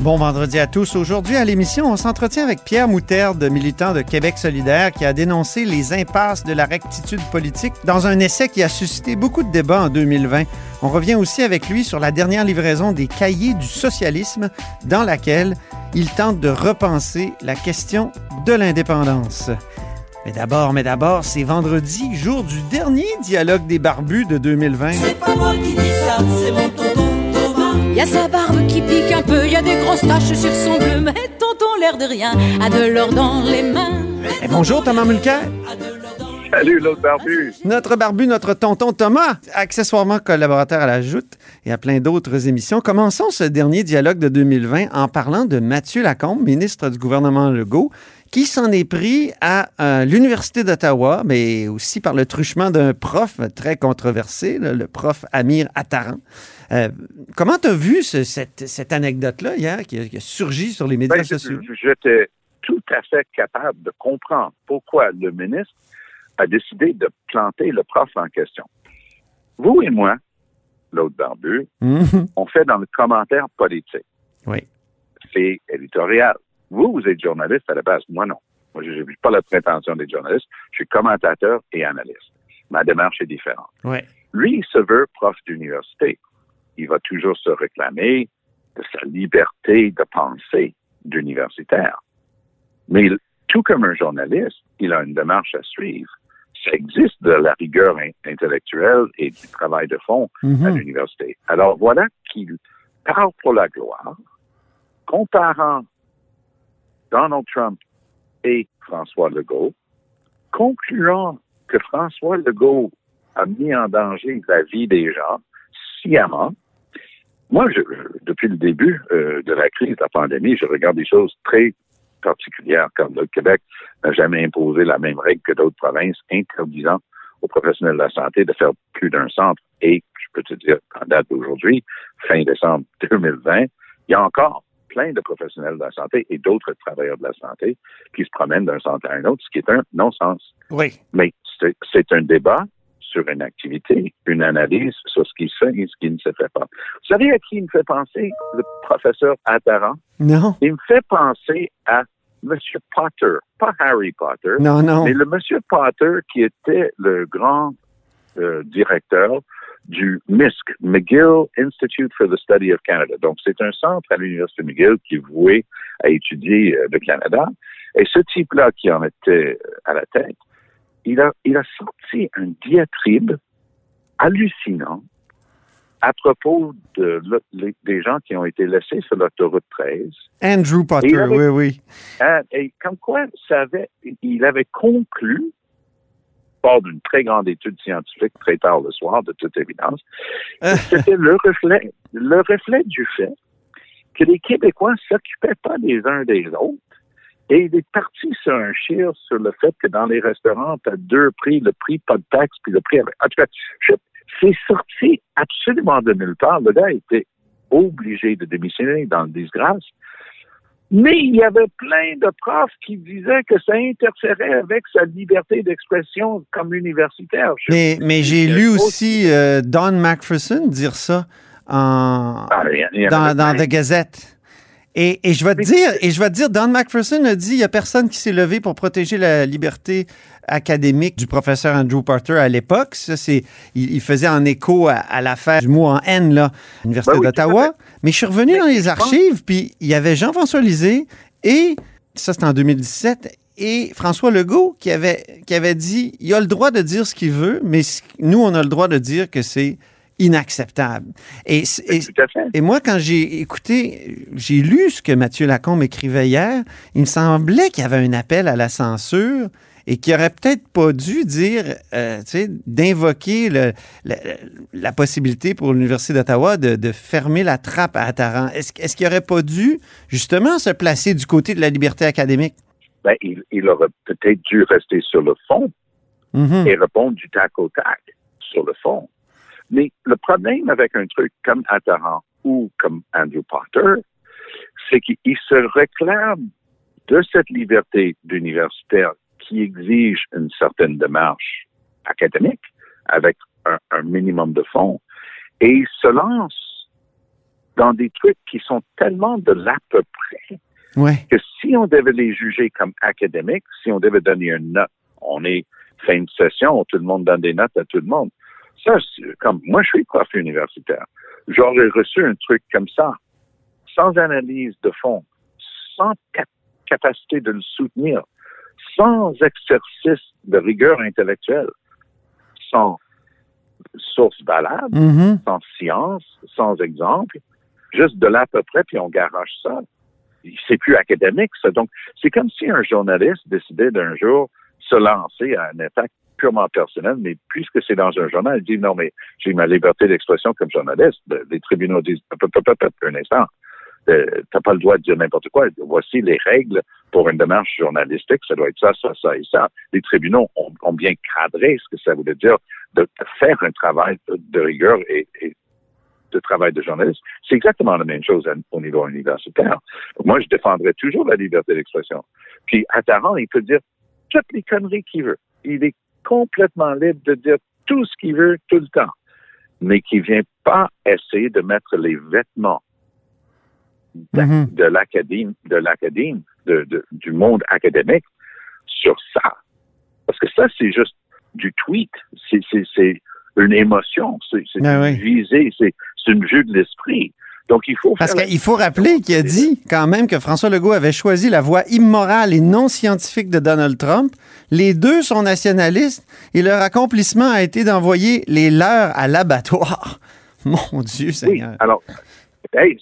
Bon vendredi à tous. Aujourd'hui à l'émission, on s'entretient avec Pierre Moutarde, militant de Québec solidaire, qui a dénoncé les impasses de la rectitude politique dans un essai qui a suscité beaucoup de débats en 2020. On revient aussi avec lui sur la dernière livraison des cahiers du socialisme, dans laquelle il tente de repenser la question de l'indépendance. Mais d'abord, mais d'abord, c'est vendredi, jour du dernier dialogue des barbus de 2020. C'est pas moi qui dis ça, c'est mon tonton Thomas. Y a sa barbe qui pique un peu, y a des grosses taches sur son bleu, mais tonton l'air de rien a de l'or dans les mains. Et bonjour Thomas Mulcair. Salut, l'autre barbu. Notre barbu, notre tonton Thomas, accessoirement collaborateur à la Joute et à plein d'autres émissions. Commençons ce dernier dialogue de 2020 en parlant de Mathieu Lacombe, ministre du gouvernement Legault, qui s'en est pris à euh, l'Université d'Ottawa, mais aussi par le truchement d'un prof très controversé, là, le prof Amir Attaran. Euh, comment tu as vu ce- cette, cette anecdote-là hier qui a, qui a surgi sur les médias Ben, sociaux? J'étais tout à fait capable de comprendre pourquoi le ministre a décidé de planter le prof en question. Vous et moi, l'autre barbu, Mhm. on fait dans le commentaire politique. Oui. C'est éditorial. Vous, vous êtes journaliste à la base. Moi, non. Moi, je n'ai pas la prétention d'être journaliste. Je suis commentateur et analyste. Ma démarche est différente. Ouais. Lui, il se veut prof d'université. Il va toujours se réclamer de sa liberté de pensée d'universitaire. Mais tout comme un journaliste, il a une démarche à suivre. Ça existe de la rigueur in- intellectuelle et du travail de fond à Mhm. l'université. Alors voilà qu'il parle pour la gloire, comparant Donald Trump et François Legault, concluant que François Legault a mis en danger la vie des gens sciemment. Moi, je, depuis le début euh, de la crise de la pandémie, je regarde des choses très particulières, comme le Québec n'a jamais imposé la même règle que d'autres provinces, interdisant aux professionnels de la santé de faire plus d'un centre. Et je peux te dire, en date d'aujourd'hui, fin décembre 2020, il y a encore plein de professionnels de la santé et d'autres travailleurs de la santé qui se promènent d'un centre à un autre, ce qui est un non-sens. Oui. Mais c'est- c'est un débat sur une activité, une analyse sur ce qui se fait et ce qui ne se fait pas. Vous savez à qui il me fait penser, le professeur Attaran? Non. Il me fait penser à M. Potter, pas Harry Potter, Non, non. mais le M. Potter qui était le grand euh, directeur du MISC, McGill Institute for the Study of Canada. Donc, c'est un centre à l'Université McGill qui est voué à étudier euh, le Canada. Et ce type-là qui en était euh, à la tête, il a, il a sorti un diatribe hallucinant à propos de, les- des gens qui ont été laissés sur l'autoroute 13 Andrew Potter, avait- oui, oui. Hein, et comme quoi, ça avait, il avait conclu, hors d'une très grande étude scientifique très tard le soir, de toute évidence, c'était le reflet, le reflet du fait que les Québécois s'occupaient pas des uns des autres. Et il est parti sur un chire sur le fait que dans les restaurants, tu as deux prix, le prix pas de taxe, puis le prix avec. En tout cas, c'est sorti absolument de nulle part. Le gars était obligé de démissionner dans le disgrâce. Mais il y avait plein de profs qui disaient que ça interférait avec sa liberté d'expression comme universitaire. Je- Mais, mais j'ai lu aussi euh, Don McPherson dire ça en, Ah, il y en- il y en dans, dans. The Gazette. Et, et je vais te dire, et je vais te dire, Don McPherson a dit, il y a personne qui s'est levé pour protéger la liberté académique du professeur Andrew Porter à l'époque. Ça, c'est, il, il faisait en écho à, à l'affaire du mot en N, là, l'Université Ben oui, à d'Ottawa. Mais je suis revenu dans les archives, puis il y avait Jean-François Lisée et, ça c'était en 2017, et François Legault qui avait, qui avait dit, il a le droit de dire ce qu'il veut, mais nous, on a le droit de dire que c'est inacceptable. Et, moi, quand j'ai écouté, j'ai lu ce que Mathieu Lacombe écrivait hier, il me semblait qu'il y avait un appel à la censure et qu'il aurait peut-être pas dû dire, euh, tu sais, d'invoquer la, la possibilité pour l'Université d'Ottawa de, de fermer la trappe à Attaran. Est-ce est-ce qu'il aurait pas dû, justement, se placer du côté de la liberté académique? Ben, il, il aurait peut-être dû rester sur le fond Mhm. et répondre du tac au tac sur le fond. Mais le problème avec un truc comme Attaran ou comme Andrew Potter, c'est qu'il se réclame de cette liberté d'universitaire qui exige une certaine démarche académique avec un, un minimum de fonds et il se lance dans des trucs qui sont tellement de l'à peu près Ouais. que si on devait les juger comme académiques, si on devait donner une note, on est fin de session, tout le monde donne des notes à tout le monde. Ça, comme moi, je suis prof universitaire. J'aurais reçu un truc comme ça, sans analyse de fond, sans cap- capacité de le soutenir, sans exercice de rigueur intellectuelle, sans source valable, Mhm. sans science, sans exemple, juste de là à peu près, puis on garoche ça. C'est plus académique, ça. Donc, c'est comme si un journaliste décidait d'un jour se lancer à une attaque purement personnelle, mais puisque c'est dans un journal, il dit non, mais j'ai ma liberté d'expression comme journaliste. Le- Les tribunaux disent un instant. Euh, T'as pas le droit de dire n'importe quoi. Voici les règles pour une démarche journalistique. Ça doit être ça, ça, ça et ça. Les tribunaux ont, bien cadré ce que ça voulait dire de, faire un travail de, rigueur et, de travail de journaliste. C'est exactement la même chose au niveau universitaire. Moi, je défendrai toujours la liberté d'expression. Puis, à Taran, il peut dire toutes les conneries qu'il veut. Il est complètement libre de dire tout ce qu'il veut tout le temps, mais qui vient pas essayer de mettre les vêtements d'ac- Mhm. de l'académie, de l'académie, de- de- du monde académique sur ça. Parce que ça, c'est juste du tweet. C'est, c'est, c'est une émotion. C'est, c'est Ah une oui. visée. C'est, c'est une vue de l'esprit. Donc, il faut Parce qu'il faut rappeler qu'il a dit quand même que François Legault avait choisi la voie immorale et non scientifique de Donald Trump. Les deux sont nationalistes et leur accomplissement a été d'envoyer les leurs à l'abattoir. Mon Dieu Oui, Seigneur. alors, hey,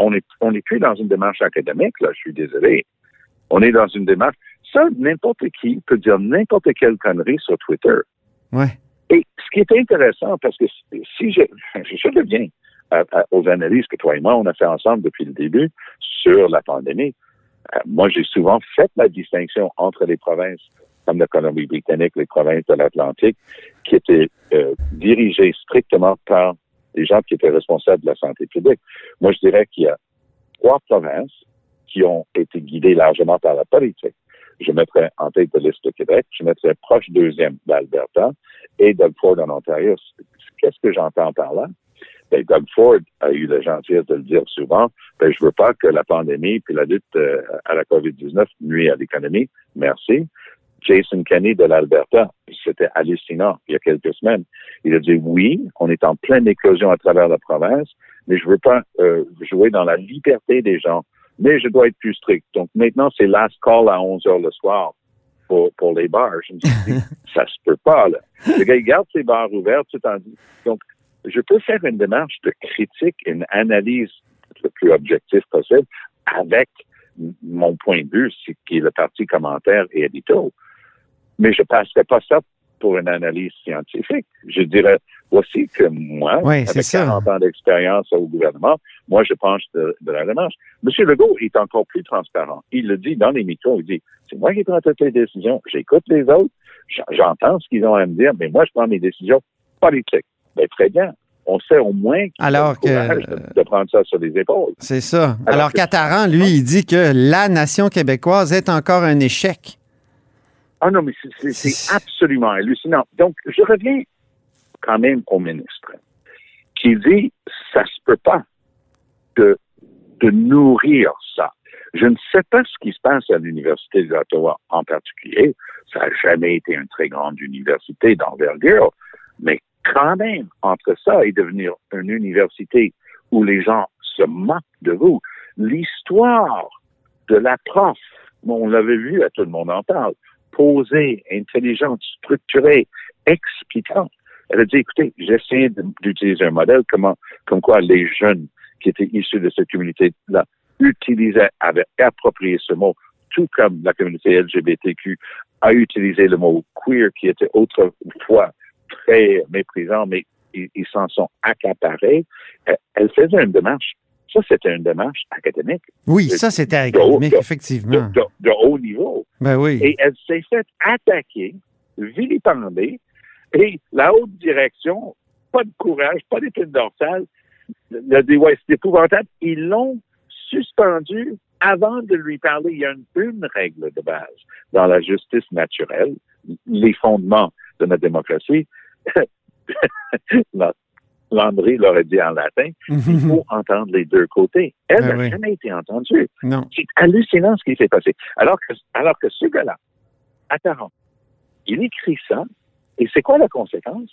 on est, on est plus dans une démarche académique, là, je suis désolé. On est dans une démarche. Ça, n'importe qui peut dire n'importe quelle connerie sur Twitter. Ouais. Et ce qui est intéressant, parce que si je, je reviens à- à- aux analyses que toi et moi, on a fait ensemble depuis le début sur la pandémie, euh, moi, j'ai souvent fait la distinction entre les provinces comme la Colombie-Britannique, les provinces de l'Atlantique, qui étaient euh, dirigées strictement par des gens qui étaient responsables de la santé publique. Moi, je dirais qu'il y a trois provinces qui ont été guidées largement par la politique. Je mettrais en tête de liste le Québec, je mettrais proche deuxième l'Alberta et Doug Ford en Ontario. Qu'est-ce que j'entends par là? Ben, Doug Ford a eu la gentillesse de le dire souvent. Ben, je veux pas que la pandémie puis la lutte euh, à la COVID-19 nuit à l'économie. Merci. Jason Kenney de l'Alberta, c'était hallucinant il y a quelques semaines. Il a dit oui, on est en pleine éclosion à travers la province, mais je veux pas euh, jouer dans la liberté des gens, mais je dois être plus strict. Donc maintenant, c'est last call à 11 heures le soir pour, pour les bars. Je me suis dit, ça se peut pas, là. Le gars, il garde ses bars ouverts tout en. Donc, je peux faire une démarche de critique, une analyse le plus objectif possible avec m- mon point de vue, c'est qui est le parti commentaire et édito. Mais je passerai pas ça pour une analyse scientifique. Je dirais, voici que moi, Oui, avec ça. 40 ans d'expérience au gouvernement, moi, je penche de, de la démarche. Monsieur Legault est encore plus transparent. Il le dit dans les micros, il dit, c'est moi qui prends toutes les décisions, j'écoute les autres, j'entends ce qu'ils ont à me dire, mais moi, je prends mes décisions politiques. Ben, très bien. On sait au moins qu'il Alors a le que- de, de prendre ça sur les épaules. C'est ça. Alors Alors que- qu'Attaran, lui, il dit que la nation québécoise est encore un échec. Ah non, mais c'est absolument hallucinant. Donc, je reviens quand même au ministre qui dit ça se peut pas de, de nourrir ça. Je ne sais pas ce qui se passe à l'Université d'Ottawa en particulier. Ça n'a jamais été une très grande université d'envergure, mais quand même, entre ça et devenir une université où les gens se moquent de vous, l'histoire de la prof, on l'avait vu, tout le monde en parle, posée, intelligente, structurée, expliquante. Elle a dit, écoutez, j'essaie d'utiliser un modèle comment, comme quoi les jeunes qui étaient issus de cette communauté-là utilisaient, avaient approprié ce mot, tout comme la communauté LGBTQ a utilisé le mot queer qui était autrefois très méprisant, mais ils ils s'en sont accaparés. Elle- Elle faisait une démarche. Ça, c'était une démarche académique Oui, ça, c'était académique, de- effectivement. de, de haut niveau. Ben oui. Et elle s'est faite attaquer, vilipender, et la haute direction, pas de courage, pas d'épine dorsale, le dit, ouais, c'est épouvantable. Ils l'ont suspendu avant de lui parler. Il y a une, une règle de base dans la justice naturelle, les fondements de notre démocratie. La- Landry l'aurait dit en latin, il faut entendre les deux côtés. Elle Ben n'a oui. jamais été entendue. C'est hallucinant ce qui s'est passé. Alors que, alors que ce gars-là, à Taran, il écrit ça, et c'est quoi la conséquence?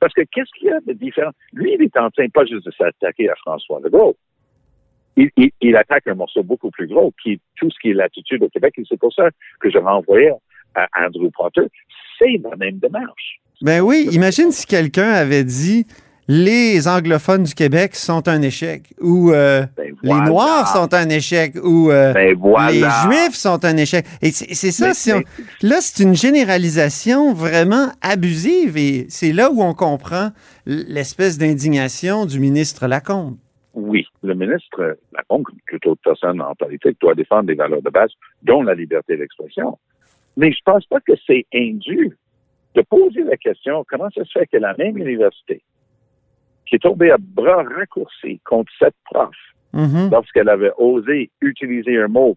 Parce que qu'est-ce qu'il y a de différent? Lui, il est en train pas juste de s'attaquer à François Legault. Il, il, il attaque un morceau beaucoup plus gros, qui est tout ce qui est l'attitude au Québec, et c'est pour ça que je renvoyais à Andrew Potter. C'est la même démarche. Ben oui, imagine si quelqu'un avait dit les anglophones du Québec sont un échec ou euh, Ben les. Noirs sont un échec ou euh, Ben voilà. les Juifs sont un échec. Et c'est ça, Mais- si on- mais- là, c'est une généralisation vraiment abusive et c'est là où on comprend l'espèce d'indignation du ministre Lacombe. Oui, le ministre Lacombe, comme toute autre personne en politique, doit défendre des valeurs de base, dont la liberté d'expression. Mais je pense pas que c'est indu de poser la question comment ça se fait que la même université, qui est tombée à bras raccourcis contre cette prof, Mhm. lorsqu'elle avait osé utiliser un mot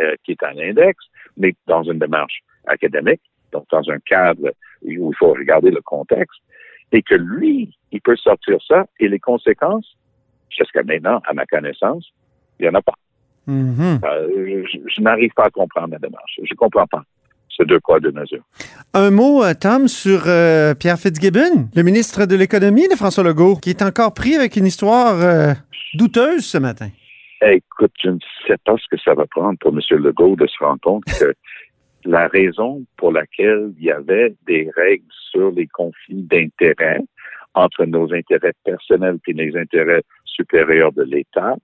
euh, qui est un index, mais dans une démarche académique, donc dans un cadre où il faut regarder le contexte, et que lui, il peut sortir ça, et les conséquences, jusqu'à maintenant, à ma connaissance, il n'y en a pas. Mhm. Euh, je je n'arrive pas à comprendre la démarche. Je ne comprends pas ce deux poids, deux mesures. Un mot, euh, Tom, sur euh, Pierre Fitzgibbon, le ministre de l'Économie de François Legault, qui est encore pris avec une histoire euh, douteuse ce matin. Écoute, je ne sais pas ce que ça va prendre pour M. Legault de se rendre compte que la raison pour laquelle il y avait des règles sur les conflits d'intérêts entre nos intérêts personnels et les intérêts supérieurs de l'État,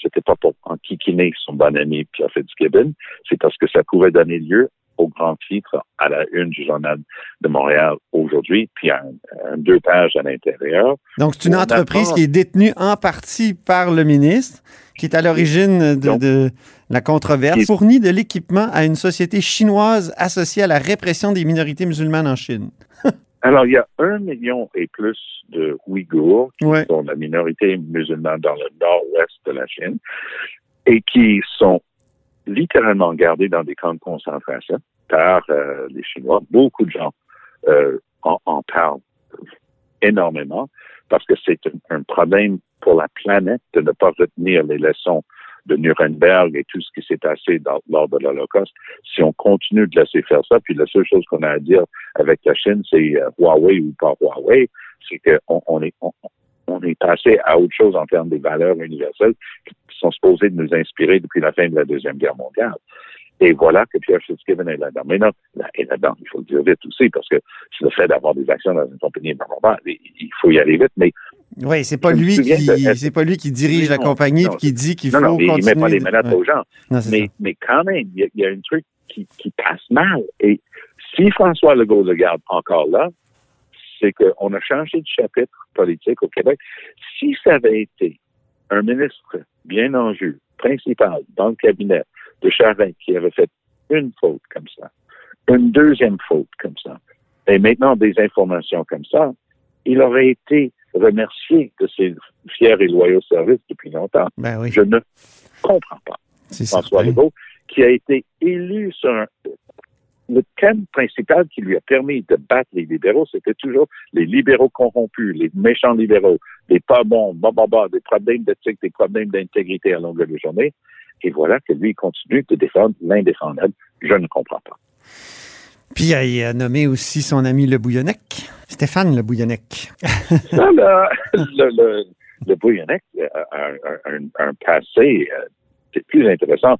c'était pas pour enquiquiner son bon ami Pierre Fitzgibbon, c'est parce que ça pouvait donner lieu au grand titre à la une du journal de Montréal aujourd'hui, puis un, un deux pages à l'intérieur. Donc, c'est une entreprise qui est détenue en partie par le ministre, qui est à l'origine de, de la controverse, Qui- fournit de l'équipement à une société chinoise associée à la répression des minorités musulmanes en Chine. Alors, il y a un million et plus de Ouïghours qui Ouais. sont la minorité musulmane dans le nord-ouest de la Chine et qui sont littéralement gardés dans des camps de concentration par euh, les Chinois. Beaucoup de gens euh, en, en parlent énormément parce que c'est un, un problème pour la planète de ne pas retenir les leçons de Nuremberg et tout ce qui s'est passé lors de l'Holocauste. Si on continue de laisser faire ça, puis la seule chose qu'on a à dire avec la Chine, c'est euh, Huawei ou pas Huawei, c'est qu'on on est, on est passé à autre chose en termes des valeurs universelles qui sont supposées de nous inspirer depuis la fin de la Deuxième Guerre mondiale. Et voilà que Pierre Fitzgibbon est là-dedans. Mais non, là, est là-dedans, il faut le dire vite aussi, parce que c'est le fait d'avoir des actions dans une compagnie, blablabla, il faut y aller vite, mais Oui, c'est pas lui qui de- c'est pas lui qui dirige la compagnie non, et qui dit qu'il non, faut non, il continuer. met pas les menaces aux gens. Mais, ça. mais quand même, il y, y a un truc qui, qui passe mal. Et si François Legault le garde encore là, c'est qu'on a changé de chapitre politique au Québec. Si ça avait été un ministre bien en jus, principal, dans le cabinet de Charest, qui avait fait une faute comme ça, une deuxième faute comme ça, et maintenant des informations comme ça, il aurait été remercié de ses fiers et loyaux services depuis longtemps. Ben oui, Je ne comprends pas. François certain. Legault, qui a été élu sur un- le thème principal qui lui a permis de battre les libéraux, c'était toujours les libéraux corrompus, les méchants libéraux, les pas bons, bah, bah, bah, des problèmes d'éthique, des problèmes d'intégrité à longueur de journée. Et voilà que lui il continue de défendre l'indéfendable. Je ne comprends pas. Puis euh, il a nommé aussi son ami Le Bouillonnec, Stéphane Le Bouillonnec. Ça, là, le, le, le Bouillonnec a un, un- passé euh, c'est plus intéressant,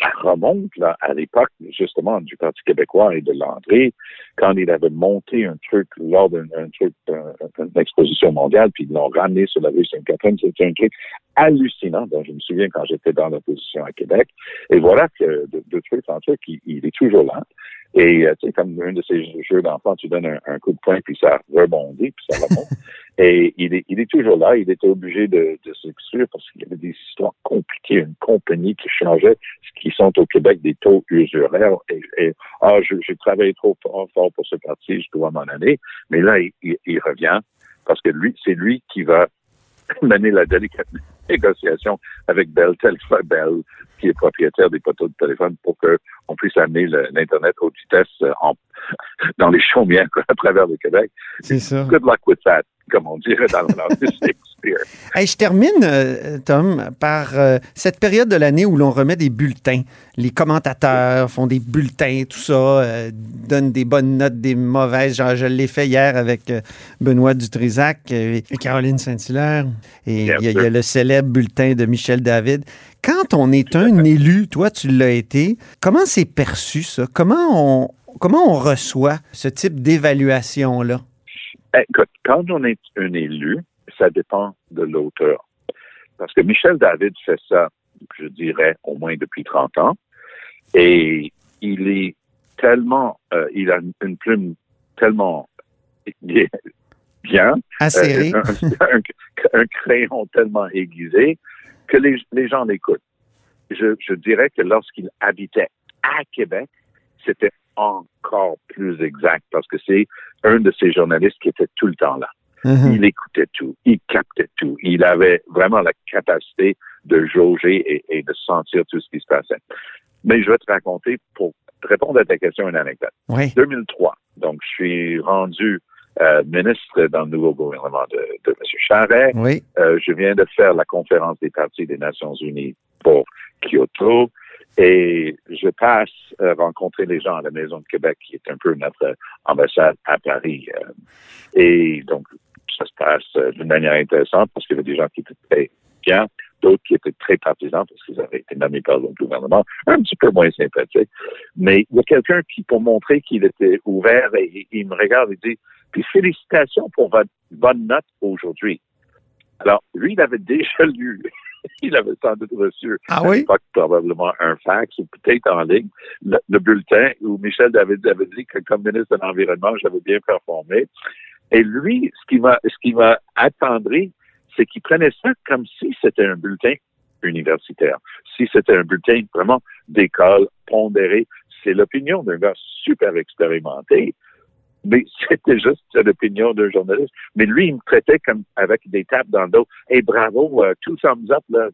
ça remonte là, à l'époque justement du Parti québécois et de Landry, quand il avait monté un truc lors d'un truc, d'une exposition mondiale, puis ils l'ont ramené sur la rue Sainte-Catherine. C'était un truc hallucinant. dont je me souviens quand j'étais dans l'opposition à Québec. Et voilà que de, de truc en truc, il, il est toujours là. Et euh, tu sais, comme un de ces jeux d'enfants, tu donnes un, un, coup de poing, puis ça rebondit, puis ça remonte. Et il est, il est toujours là. Il était obligé de, de s'exclure parce qu'il y avait des histoires compliquées, une compagnie qui changeait, qui sont au Québec des taux usuraires. Et, et ah, j'ai travaillé trop fort, fort, pour ce parti, je dois m'en aller. Mais là, il, il, il revient parce que lui, c'est lui qui va mener la délicate négociation avec Bell, Bell, qui est propriétaire des poteaux de téléphone, pour qu'on puisse amener l'Internet haute vitesse en, dans les chaumières à travers le Québec. C'est ça. Good luck with that, comme on dirait dans le Shakespeare. Hey, je termine, euh, Tom, par euh, cette période de l'année où l'on remet des bulletins. Les commentateurs font des bulletins, tout ça, euh, donnent des bonnes notes, des mauvaises. Genre, je l'ai fait hier avec euh, Benoît Dutrisac et Caroline Saint-Hilaire. Et il y, y, a le célèbre bulletin de Michel David. Quand on est un élu, toi, tu l'as été, comment c'est perçu, ça? Comment on, comment on reçoit ce type d'évaluation-là? Écoute, quand on est un élu, ça dépend de l'auteur. Parce que Michel David fait ça, je dirais, au moins depuis 30 ans. Et il est tellement, euh, il a une plume tellement bien, euh, un, un, un, crayon tellement aiguisé que les, les gens l'écoutent. Je, je dirais que lorsqu'il habitait à Québec, c'était encore plus exact parce que c'est un de ces journalistes qui était tout le temps là. Mm-hmm. Il écoutait tout, il captait tout. Il avait vraiment la capacité de jauger et, et, de sentir tout ce qui se passait. Mais je vais te raconter, pour répondre à ta question, une anecdote. Oui. 2003, donc je suis rendu euh, ministre dans le nouveau gouvernement de, de M. Charret. Oui. Euh, je viens de faire la conférence des partis des Nations Unies pour Kyoto. Et je passe euh, rencontrer les gens à la Maison de Québec, qui est un peu notre ambassade à Paris. Euh, et donc, ça se passe euh, d'une manière intéressante parce qu'il y avait des gens qui étaient très bien, d'autres qui étaient très partisans parce qu'ils avaient été nommés par le gouvernement, un petit peu moins sympathiques. Mais il y a quelqu'un qui, pour montrer qu'il était ouvert, et, il me regarde et dit, puis félicitations pour votre bonne note aujourd'hui. Alors, lui, il avait déjà lu il avait sans doute reçu ah à oui? l'époque probablement un fax ou peut-être en ligne le, le, bulletin où Michel David avait dit que comme ministre de l'Environnement, j'avais bien performé. Et lui, ce qui m'a ce qui m'a attendri, c'est qu'il prenait ça comme si c'était un bulletin universitaire, si c'était un bulletin vraiment d'école pondéré. C'est l'opinion d'un gars super expérimenté mais c'était juste l'opinion d'un journaliste. Mais lui, il me traitait comme avec des tapes dans le dos. Hey, bravo, uh, two thumbs up, là.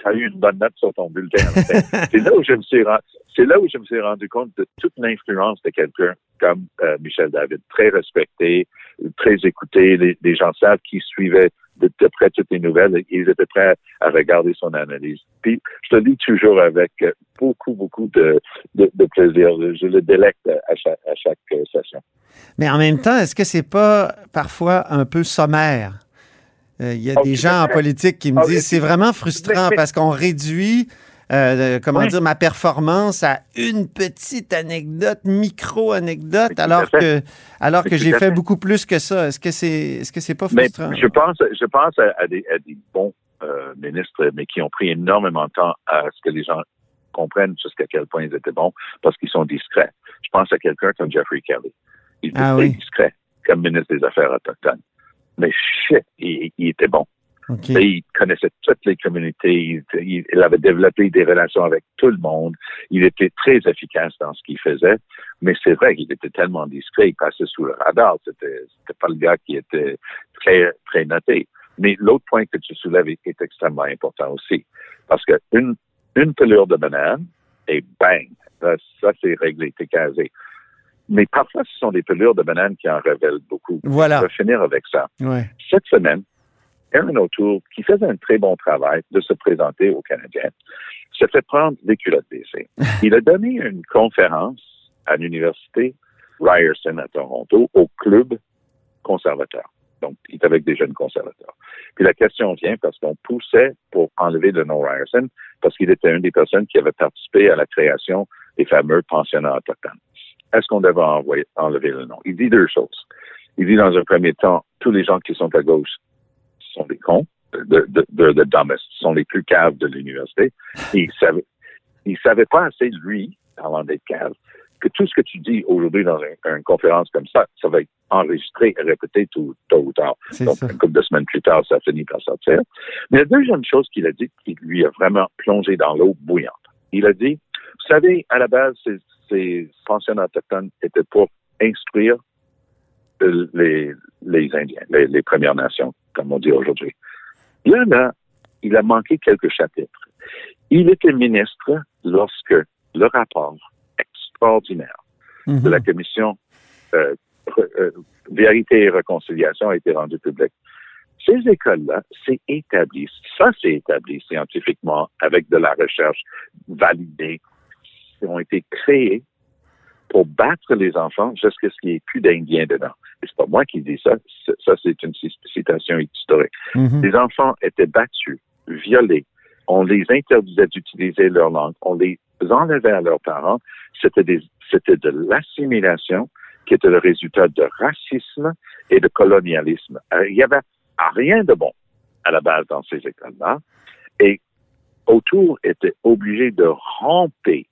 T'as eu une bonne note sur ton bulletin. c'est là où je me suis rendu, c'est là où je me suis rendu compte de toute l'influence de quelqu'un comme euh, Michel David, très respecté, très écouté. Les, les gens savent qui suivaient de, de, près toutes les nouvelles. Ils étaient prêts à regarder son analyse. Puis, je te dis toujours avec beaucoup, beaucoup de, de, de plaisir. Je le délecte à chaque, à chaque session. Mais en même temps, est-ce que c'est pas parfois un peu sommaire? Il euh, y a okay. des gens en politique qui me disent c'est vraiment frustrant parce qu'on réduit euh, comment oui. dire, ma performance à une petite anecdote, micro-anecdote, alors que, alors que j'ai fait, fait beaucoup plus que ça. Est-ce que c'est, est-ce que c'est pas frustrant? Mais je pense, je pense à, à, des, à des, bons euh, ministres, mais qui ont pris énormément de temps à ce que les gens comprennent jusqu'à quel point ils étaient bons, parce qu'ils sont discrets. Je pense à quelqu'un comme Jeffrey Kelly. Il était ah, très oui. discret comme ministre des Affaires autochtones. Mais shit, il, il était bon. Okay. Il connaissait toutes les communautés. Il, il, avait développé des relations avec tout le monde. Il était très efficace dans ce qu'il faisait. Mais c'est vrai qu'il était tellement discret. Il passait sous le radar. C'était, c'était pas le gars qui était très, très noté. Mais l'autre point que tu soulèves est, est extrêmement important aussi. Parce que une, une pelure de banane et bang, ça, ça c'est réglé, t'es casé. Mais parfois, ce sont des pelures de banane qui en révèlent beaucoup. Voilà. Je vais finir avec ça. Ouais. Cette semaine, Aaron O'Toole, qui faisait un très bon travail de se présenter aux Canadiens, se fait prendre des culottes baissées. Il a donné une conférence à l'université Ryerson à Toronto au club conservateur. Donc, il est avec des jeunes conservateurs. Puis la question vient parce qu'on poussait pour enlever le nom Ryerson parce qu'il était une des personnes qui avait participé à la création des fameux pensionnats autochtones. Est-ce qu'on devait envoyer, enlever le nom? Il dit deux choses. Il dit dans un premier temps, tous les gens qui sont à gauche sont des cons, de, de, de, de dumbest, sont les plus caves de l'université. Il savait, il savait pas assez, lui, avant d'être cave, que tout ce que tu dis aujourd'hui dans une, une, conférence comme ça, ça va être enregistré et répété tout, tôt ou tard. Donc, ça. une couple de semaines plus tard, ça finit par sortir. Mais la deuxième chose qu'il a dit, qui lui a vraiment plongé dans l'eau bouillante, il a dit, vous savez, à la base, ces, ces pensionnats autochtones étaient pour instruire les, les Indiens, les, les Premières Nations, comme on dit aujourd'hui. Là, là, il a manqué quelques chapitres. Il était ministre lorsque le rapport extraordinaire mm -hmm. de la commission euh, euh, Vérité et Réconciliation a été rendu public. Ces écoles-là, c'est établi, ça c'est établi scientifiquement avec de la recherche validée, qui ont été créées pour battre les enfants jusqu'à ce qu'il n'y ait plus d'Indiens dedans. Et c'est pas moi qui dis ça, ça c'est une citation historique. Mm -hmm. Les enfants étaient battus, violés, on les interdisait d'utiliser leur langue, on les enlevait à leurs parents. C'était des, c'était de l'assimilation qui était le résultat de racisme et de colonialisme. Il y avait rien de bon à la base dans ces écoles-là. Et autour était obligé de ramper,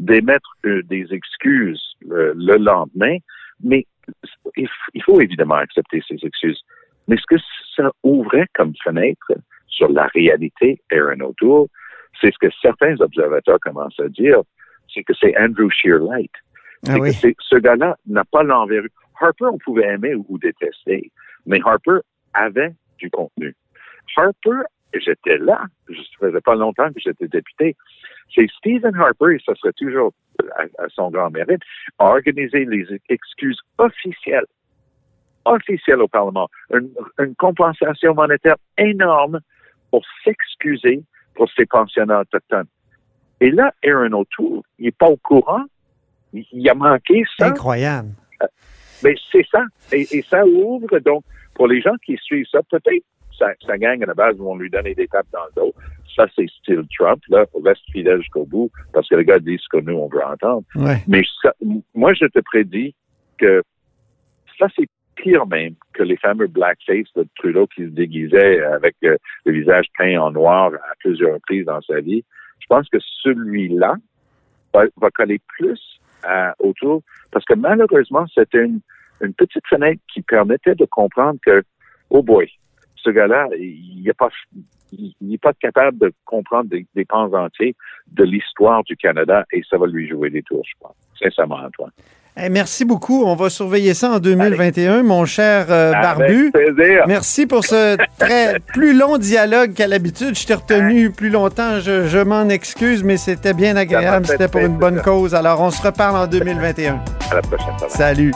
d'émettre euh, des excuses euh, le lendemain, mais il, faut évidemment accepter ces excuses. Mais ce que ça ouvrait comme fenêtre sur la réalité, Aaron O'Toole, c'est ce que certains observateurs commencent à dire, c'est que c'est Andrew Shear Light. Ah oui. que ce gars-là n'a pas l'envergure. Harper, on pouvait aimer ou, ou détester, mais Harper avait du contenu. Harper, j'étais là, je faisais pas longtemps que j'étais député. C'est Stephen Harper, et ça serait toujours à, à son grand mérite, a organisé les excuses officielles officielles au Parlement, une, une compensation monétaire énorme pour s'excuser pour ces pensionnats autochtones. Et là, Aaron O'Toole, il n'est pas au courant. Il, il, a manqué ça. Incroyable. Euh, mais c'est ça. Et, et, ça ouvre, donc, pour les gens qui suivent ça, peut-être ça, ça gagne à la base vont lui donner des tapes dans le dos. Ça, c'est style Trump, là. Reste fidèle jusqu'au bout, parce que les gars disent ce que nous, on veut entendre. Ouais. Mais ça, moi, je te prédis que ça, c'est pire même que les fameux blackface de Trudeau qui se déguisait avec euh, le visage peint en noir à plusieurs reprises dans sa vie. Je pense que celui-là va, va, coller plus à, autour parce que malheureusement, c'était une, une petite fenêtre qui permettait de comprendre que, oh boy, ce gars-là, il n'est pas, il n'est pas capable de comprendre des, des pans entiers de l'histoire du Canada et ça va lui jouer des tours, je pense. Sincèrement, Antoine. Hey, merci beaucoup. On va surveiller ça en 2021, Allez. mon cher euh, Barbu. Merci pour ce très plus long dialogue qu'à l'habitude. Je t'ai retenu plus longtemps. Je, je m'en excuse, mais c'était bien agréable. C'était pour une bonne cause. Alors, on se reparle en 2021. À la prochaine. Salut.